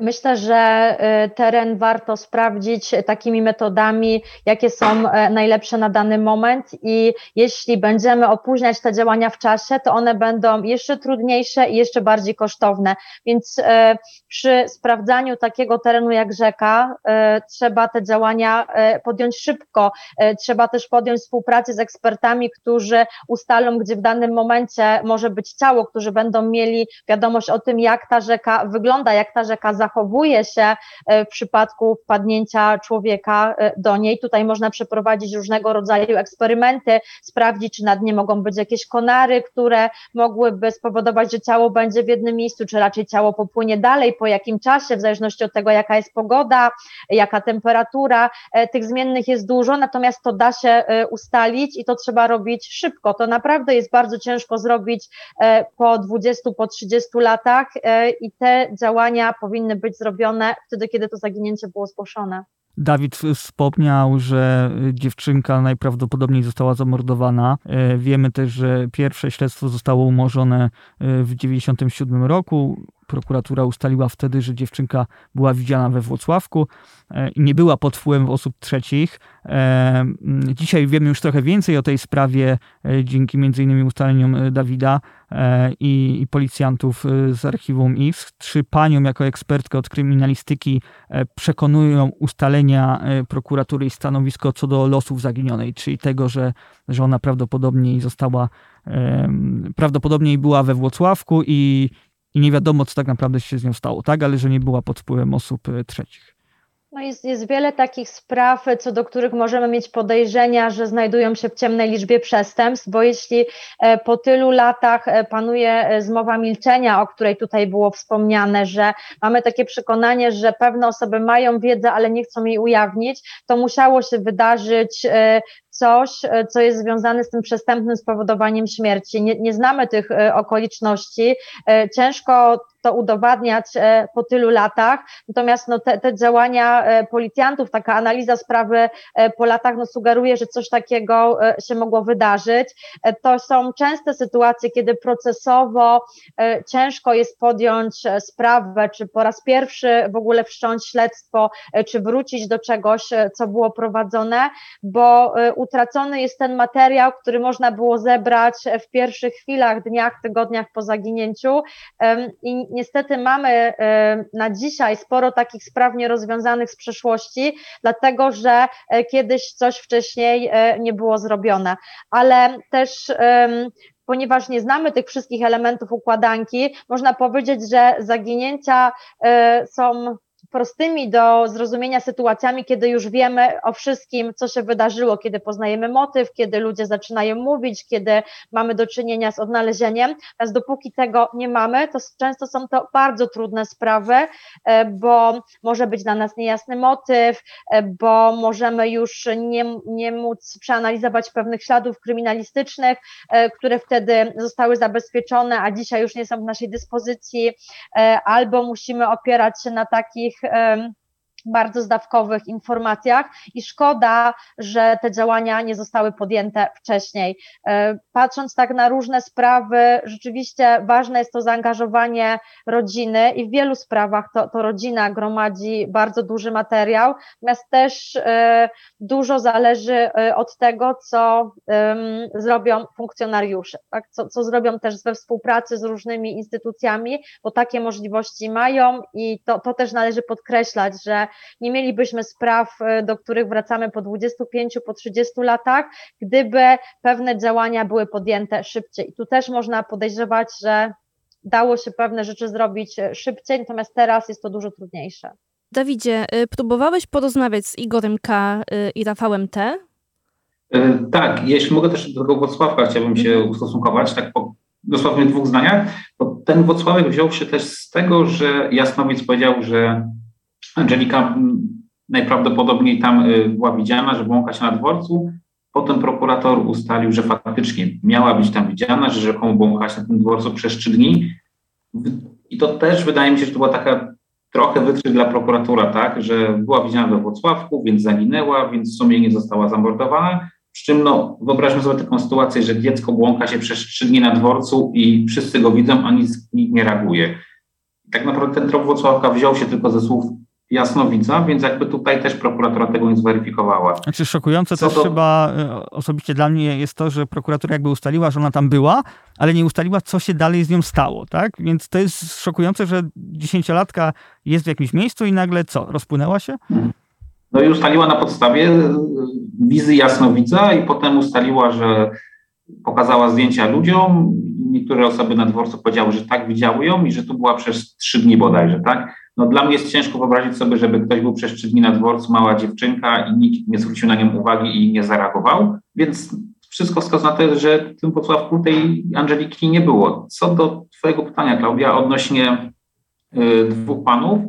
Speaker 8: myślę, że e, teren warto sprawdzić takimi metodami, jakie są e, najlepsze na dany moment i jeśli będziemy opóźniać te działania w czasie, to one będą jeszcze trudniejsze i jeszcze bardziej kosztowne. Więc przy sprawdzaniu takiego terenu jak rzeka, trzeba te działania podjąć szybko. Trzeba też podjąć współpracę z ekspertami, którzy ustalą, gdzie w danym momencie może być ciało, którzy będą mieli wiadomość o tym, jak ta rzeka wygląda, jak ta rzeka zachowuje się e, w przypadku wpadnięcia człowieka e, do niej. Tutaj można przeprowadzić różnego rodzaju eksperymenty, sprawdzić, czy na dnie mogą być jakieś konary, które mogłyby spowodować, że ciało będzie w jednym miejscu, czy raczej ciało popłynie dalej, po jakim czasie, w zależności od tego, jaka jest pogoda, jaka temperatura. E, tych zmiennych jest dużo, natomiast to da się ustalić i to trzeba robić szybko. To naprawdę jest bardzo ciężko zrobić po 20, po 30 latach i te działania powinny być zrobione wtedy, kiedy to zaginięcie było zgłoszone.
Speaker 3: Dawid wspomniał, że dziewczynka najprawdopodobniej została zamordowana. E, wiemy też, że pierwsze śledztwo zostało umorzone e, w 1997 roku prokuratura ustaliła wtedy, że dziewczynka była widziana we Włocławku e, i nie była pod wpływem osób trzecich. E, dzisiaj wiemy już trochę więcej o tej sprawie e, dzięki m.in. ustaleniom Dawida i, policjantów z archiwum X. Czy panią jako ekspertkę od kryminalistyki przekonują ustalenia prokuratury i stanowisko co do losów zaginionej, czyli tego, że, że ona prawdopodobnie została prawdopodobnie była we Włocławku i, i nie wiadomo, co tak naprawdę się z nią stało, tak? Ale że nie była pod wpływem osób e, trzecich.
Speaker 8: No jest, jest wiele takich spraw, co do których możemy mieć podejrzenia, że znajdują się w ciemnej liczbie przestępstw, bo jeśli e, po tylu latach e, panuje zmowa milczenia, o której tutaj było wspomniane, że mamy takie przekonanie, że pewne osoby mają wiedzę, ale nie chcą jej ujawnić, to musiało się wydarzyć coś, co jest związane z tym przestępnym spowodowaniem śmierci. Nie, nie znamy tych okoliczności. Ciężko to udowadniać e, po tylu latach. Natomiast no, te, te działania e, policjantów, taka analiza sprawy e, po latach no, sugeruje, że coś takiego się mogło wydarzyć. To są częste sytuacje, kiedy procesowo ciężko jest podjąć sprawę, czy po raz pierwszy w ogóle wszcząć śledztwo, czy wrócić do czegoś, co było prowadzone, bo utracony jest ten materiał, który można było zebrać w pierwszych chwilach, dniach, tygodniach po zaginięciu i niestety mamy na dzisiaj sporo takich spraw nierozwiązanych z przeszłości, dlatego że kiedyś coś wcześniej nie było zrobione. Ale też ponieważ nie znamy tych wszystkich elementów układanki, można powiedzieć, że zaginięcia są prostymi do zrozumienia sytuacjami, kiedy już wiemy o wszystkim, co się wydarzyło, kiedy poznajemy motyw, kiedy ludzie zaczynają mówić, kiedy mamy do czynienia z odnalezieniem. Natomiast dopóki tego nie mamy, to często są to bardzo trudne sprawy, e, bo może być dla nas niejasny motyw, e, bo możemy już nie, nie móc przeanalizować pewnych śladów kryminalistycznych, e, które wtedy zostały zabezpieczone, a dzisiaj już nie są w naszej dyspozycji, albo musimy opierać się na takich um, bardzo zdawkowych informacjach i szkoda, że te działania nie zostały podjęte wcześniej. E, patrząc tak na różne sprawy, rzeczywiście ważne jest to zaangażowanie rodziny i w wielu sprawach to, to rodzina gromadzi bardzo duży materiał, natomiast też e, dużo zależy e, od tego, co zrobią funkcjonariusze, tak? co, co zrobią też we współpracy z różnymi instytucjami, bo takie możliwości mają i to, to też należy podkreślać, że nie mielibyśmy spraw, e, do których wracamy po 25, po 30 latach, gdyby pewne działania były podjęte szybciej. I tu też można podejrzewać, że dało się pewne rzeczy zrobić e, szybciej, natomiast teraz jest to dużo trudniejsze.
Speaker 2: Dawidzie, e, próbowałeś porozmawiać z Igorem K. i Rafałem T?
Speaker 9: Tak, jeśli mogę też do tego Wocławka chciałbym się mhm. ustosunkować, tak po dosłownie dwóch zdaniach, bo ten Wocławek wziął się też z tego, że Jasnowic powiedział, że Angelika najprawdopodobniej tam y, była widziana, że błąka się na dworcu. Potem prokurator ustalił, że faktycznie miała być tam widziana, że rzekomo błąka się na tym dworcu przez trzy dni. I to też wydaje mi się, że to była taka trochę wytrych dla prokuratora, tak, że była widziana we Włocławku, więc zaginęła, więc w sumie nie została zamordowana. Przy czym no, wyobraźmy sobie taką sytuację, że dziecko błąka się przez trzy dni na dworcu i wszyscy go widzą, a nic, nikt nie reaguje. Tak naprawdę ten trop Włocławka wziął się tylko ze słów jasnowidza, więc jakby tutaj też prokuratura tego nie zweryfikowała.
Speaker 3: Znaczy szokujące Co też to... chyba e, osobiście dla mnie jest to, że prokuratura jakby ustaliła, że ona tam była, ale nie ustaliła, co się dalej z nią stało, tak? Więc to jest szokujące, że dziesięciolatka jest w jakimś miejscu i nagle co, rozpłynęła się?
Speaker 9: No i ustaliła na podstawie e, wizy jasnowidza i potem ustaliła, że pokazała zdjęcia ludziom. Niektóre osoby na dworcu powiedziały, że tak widziały ją i że to była przez trzy dni bodajże, tak? No dla mnie jest ciężko wyobrazić sobie, żeby ktoś był przez trzy dni na dworcu, mała dziewczynka i nikt nie zwrócił na nią uwagi i nie zareagował, więc wszystko wskazuje na to, że w tym Wrocławku tej Angeliki nie było. Co do twojego pytania, Klaudia, odnośnie y, dwóch panów,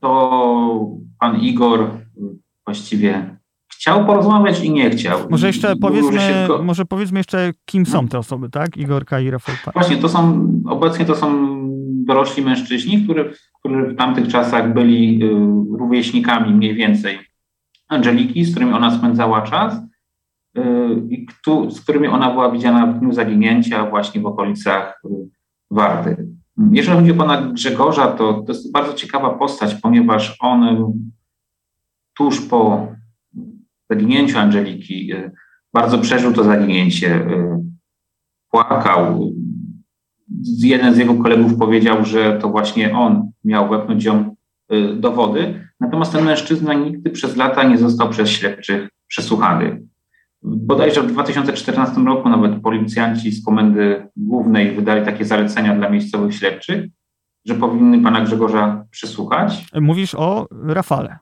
Speaker 9: to pan Igor właściwie chciał porozmawiać i nie chciał.
Speaker 3: Może jeszcze powiedzmy, szybko... może powiedzmy jeszcze, kim są te osoby, tak? Igorka i Rafał.
Speaker 9: Właśnie, to są, obecnie to są dorośli mężczyźni, którzy, w tamtych czasach byli y, rówieśnikami mniej więcej Angeliki, z którymi ona spędzała czas y, i z którymi ona była widziana w dniu zaginięcia właśnie w okolicach y, Warty. Jeżeli chodzi o pana Grzegorza, to, to jest bardzo ciekawa postać, ponieważ on tuż po zaginięciu Angeliki bardzo przeżył to zaginięcie, płakał, jeden z jego kolegów powiedział, że to właśnie on miał wepchnąć ją y, do wody, natomiast ten mężczyzna nigdy przez lata nie został przez śledczych przesłuchany. Bodajże w 2014 roku nawet policjanci z Komendy Głównej wydali takie zalecenia dla miejscowych śledczych, że powinny pana Grzegorza przesłuchać.
Speaker 3: Mówisz o Rafale.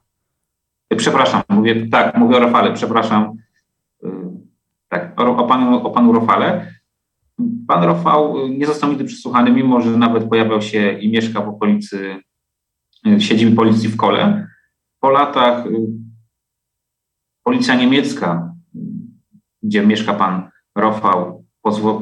Speaker 9: Przepraszam, mówię, tak, mówię o Rafale, przepraszam. Y, tak, o, o, panu, o panu Rafale. Pan Rafał nie został nigdy przesłuchany, mimo że nawet pojawiał się i mieszka w okolicy y, siedziby policji w Kole. Po latach y, policja niemiecka, gdzie mieszka pan Rafał,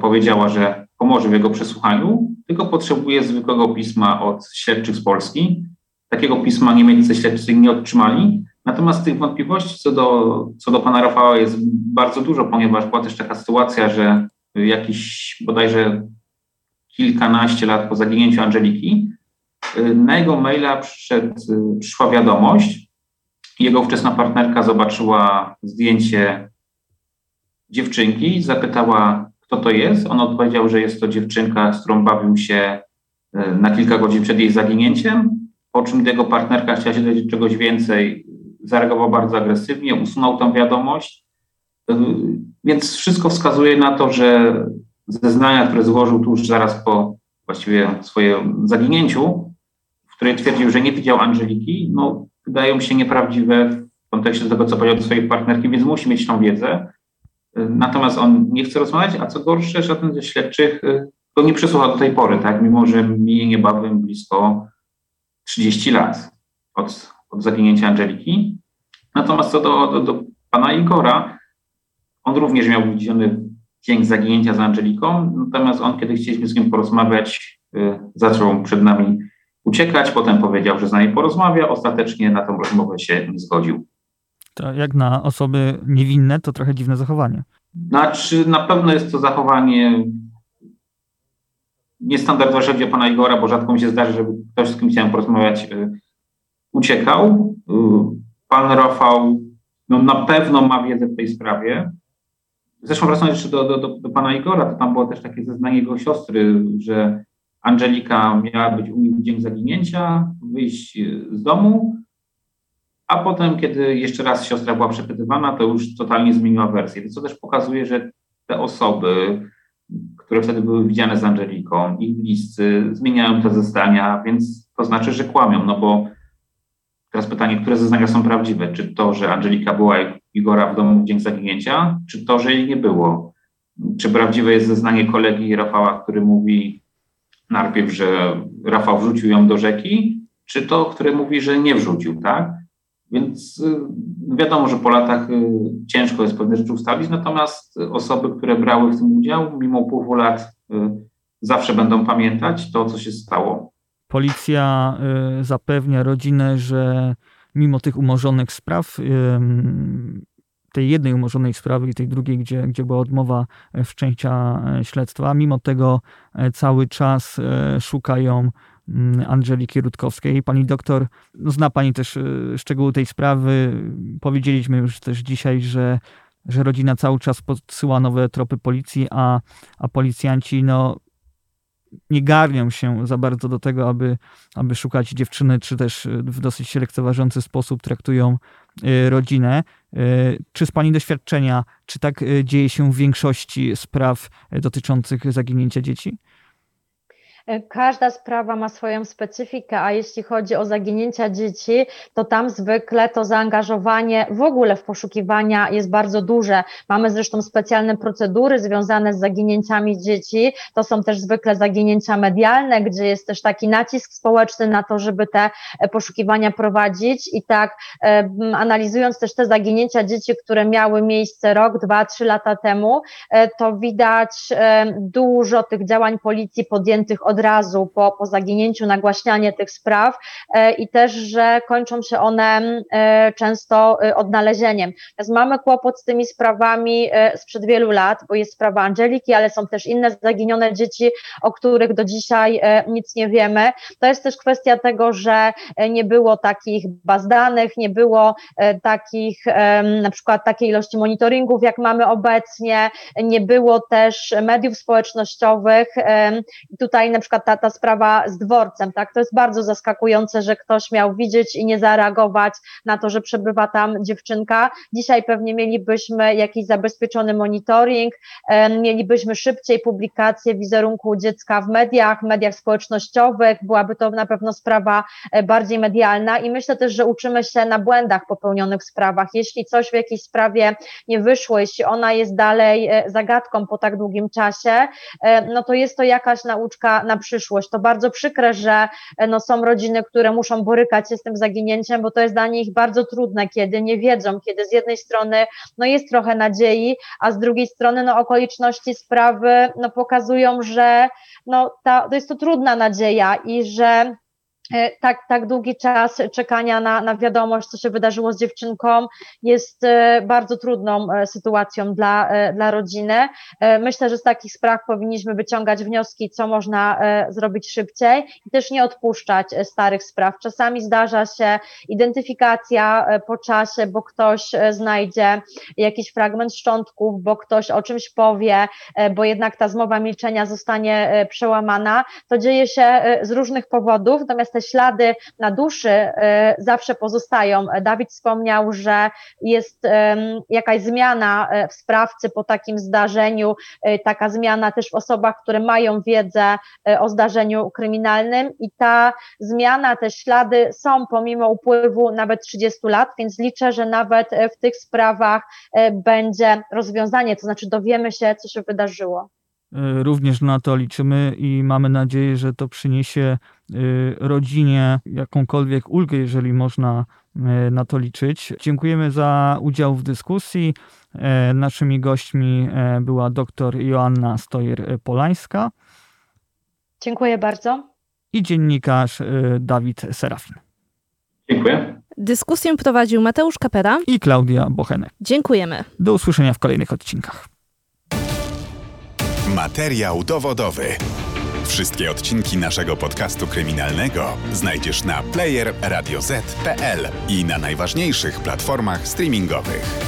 Speaker 9: powiedziała, że pomoże w jego przesłuchaniu, tylko potrzebuje zwykłego pisma od śledczych z Polski. Takiego pisma niemieccy śledczy nie otrzymali. Natomiast tych wątpliwości co do, co do pana Rafała jest bardzo dużo, ponieważ była też taka sytuacja, że jakiś bodajże kilkanaście lat po zaginięciu Angeliki, y, na jego maila przyszedł, y, przyszła wiadomość. Jego wczesna partnerka zobaczyła zdjęcie dziewczynki, zapytała, kto to jest. On odpowiedział, że jest to dziewczynka, z którą bawił się na kilka godzin przed jej zaginięciem, po czym jego partnerka chciała się dowiedzieć czegoś więcej, zareagował bardzo agresywnie, usunął tę wiadomość. Więc wszystko wskazuje na to, że zeznania, które złożył tuż zaraz po właściwie swoim zaginięciu, w której twierdził, że nie widział Angeliki, no, wydają się nieprawdziwe w kontekście tego, co powiedział do swojej partnerki, więc musi mieć tą wiedzę. Natomiast on nie chce rozmawiać, a co gorsze, żaden ze śledczych y, go nie przesłucha do tej pory, tak? mimo że minie niebawem blisko 30 lat od, od zaginięcia Angeliki. Natomiast co do, do, do pana Igora, on również miał widziany dzień zaginięcia z Angeliką, natomiast on, kiedy chcieliśmy z nim porozmawiać, y, zaczął przed nami uciekać, potem powiedział, że z nami porozmawia, ostatecznie na tą rozmowę się nie zgodził.
Speaker 3: To jak na osoby niewinne, to trochę dziwne zachowanie.
Speaker 9: Znaczy, na pewno jest to zachowanie niestandardowe, jeżeli chodzi o pana Igora, bo rzadko mi się zdarzy, żeby ktoś, z kim chciałem porozmawiać, y, uciekał. Y, pan Rafał no, na pewno ma wiedzę w tej sprawie. Zresztą wracając jeszcze do, do, do, do pana Igora, to tam było też takie zeznanie jego siostry, że Angelika miała być u nich w dzień zaginięcia, wyjść z domu, a potem, kiedy jeszcze raz siostra była przepytywana, to już totalnie zmieniła wersję. To też pokazuje, że te osoby, które wtedy były widziane z Angeliką, ich bliscy zmieniają te zeznania, więc to znaczy, że kłamią, no bo teraz pytanie, które zeznania są prawdziwe? Czy to, że Angelika była Igora w domu w dzień zaginięcia, czy to, że jej nie było? Czy prawdziwe jest zeznanie kolegi Rafała, który mówi najpierw, że Rafał wrzucił ją do rzeki, czy to, które mówi, że nie wrzucił, tak? Więc y, wiadomo, że po latach y, ciężko jest pewne rzeczy ustalić, natomiast osoby, które brały w tym udział, mimo upływu lat, y, zawsze będą pamiętać to, co się stało.
Speaker 3: Policja zapewnia rodzinę, że mimo tych umorzonych spraw, tej jednej umorzonej sprawy i tej drugiej, gdzie, gdzie była odmowa wszczęcia śledztwa, mimo tego cały czas szukają Mm, Angeliki Rutkowskiej. Pani doktor, no zna Pani też szczegóły tej sprawy. Powiedzieliśmy już też dzisiaj, że, że rodzina cały czas podsyła nowe tropy policji, a, a policjanci no, nie garnią się za bardzo do tego, aby, aby szukać dziewczyny, czy też w dosyć lekceważący sposób traktują y, rodzinę. Y, czy z Pani doświadczenia, czy tak dzieje się w większości spraw dotyczących zaginięcia dzieci?
Speaker 8: Każda sprawa ma swoją specyfikę, a jeśli chodzi o zaginięcia dzieci, to tam zwykle to zaangażowanie w ogóle w poszukiwania jest bardzo duże. Mamy zresztą specjalne procedury związane z zaginięciami dzieci. To są też zwykle zaginięcia medialne, gdzie jest też taki nacisk społeczny na to, żeby te e, poszukiwania prowadzić i tak e, analizując też te zaginięcia dzieci, które miały miejsce rok, dwa, trzy lata temu, e, to widać dużo tych działań policji podjętych od od razu po, po zaginięciu nagłaśnianie tych spraw e, i też, że kończą się one e, często e, odnalezieniem. Więc mamy kłopot z tymi sprawami sprzed wielu lat, bo jest sprawa Angeliki, ale są też inne zaginione dzieci, o których do dzisiaj nic nie wiemy. To jest też kwestia tego, że nie było takich baz danych, nie było takich, na przykład takiej ilości monitoringów, jak mamy obecnie, nie było też mediów społecznościowych. Tutaj na przykład przykład ta, ta sprawa z dworcem, tak, to jest bardzo zaskakujące, że ktoś miał widzieć i nie zareagować na to, że przebywa tam dziewczynka. Dzisiaj pewnie mielibyśmy jakiś zabezpieczony monitoring, mielibyśmy szybciej publikację wizerunku dziecka w mediach, mediach społecznościowych, byłaby to na pewno sprawa e, bardziej medialna i myślę też, że uczymy się na błędach popełnionych w sprawach. Jeśli coś w jakiejś sprawie nie wyszło, jeśli ona jest dalej e, zagadką po tak długim czasie, e, no to jest to jakaś nauczka na przyszłość. To bardzo przykre, że e, no, są rodziny, które muszą borykać się z tym zaginięciem, bo to jest dla nich bardzo trudne, kiedy nie wiedzą, kiedy z jednej strony no, jest trochę nadziei, a z drugiej strony no, okoliczności sprawy no, pokazują, że no, ta, to jest to trudna nadzieja i że tak, tak długi czas czekania na, na wiadomość, co się wydarzyło z dziewczynką, jest e, bardzo trudną e, sytuacją dla, dla rodziny. Myślę, że z takich spraw powinniśmy wyciągać wnioski, co można zrobić szybciej i też nie odpuszczać starych spraw. Czasami zdarza się identyfikacja po czasie, bo ktoś znajdzie jakiś fragment szczątków, bo ktoś o czymś powie, bo jednak ta zmowa milczenia zostanie przełamana. To dzieje się z różnych powodów, natomiast te ślady na duszy e, zawsze pozostają. Dawid wspomniał, że jest jakaś zmiana e, w sprawcy po takim zdarzeniu, e, taka zmiana też w osobach, które mają wiedzę o zdarzeniu kryminalnym i ta zmiana, te ślady są pomimo upływu nawet 30 lat, więc liczę, że nawet w tych sprawach będzie rozwiązanie, to znaczy dowiemy się, co się wydarzyło.
Speaker 3: Y, również na to liczymy i mamy nadzieję, że to przyniesie y, rodzinie jakąkolwiek ulgę, jeżeli można y, na to liczyć. Dziękujemy za udział w dyskusji. Naszymi gośćmi była dr Joanna Stojer-Polańska.
Speaker 8: Dziękuję bardzo.
Speaker 3: I dziennikarz Dawid Serafin.
Speaker 9: Dziękuję.
Speaker 2: Dyskusję prowadził Mateusz Kapera
Speaker 3: i Klaudia Bochenek.
Speaker 2: Dziękujemy.
Speaker 3: Do usłyszenia w kolejnych odcinkach.
Speaker 7: Materiał dowodowy. Wszystkie odcinki naszego podcastu kryminalnego znajdziesz na player i na najważniejszych platformach streamingowych.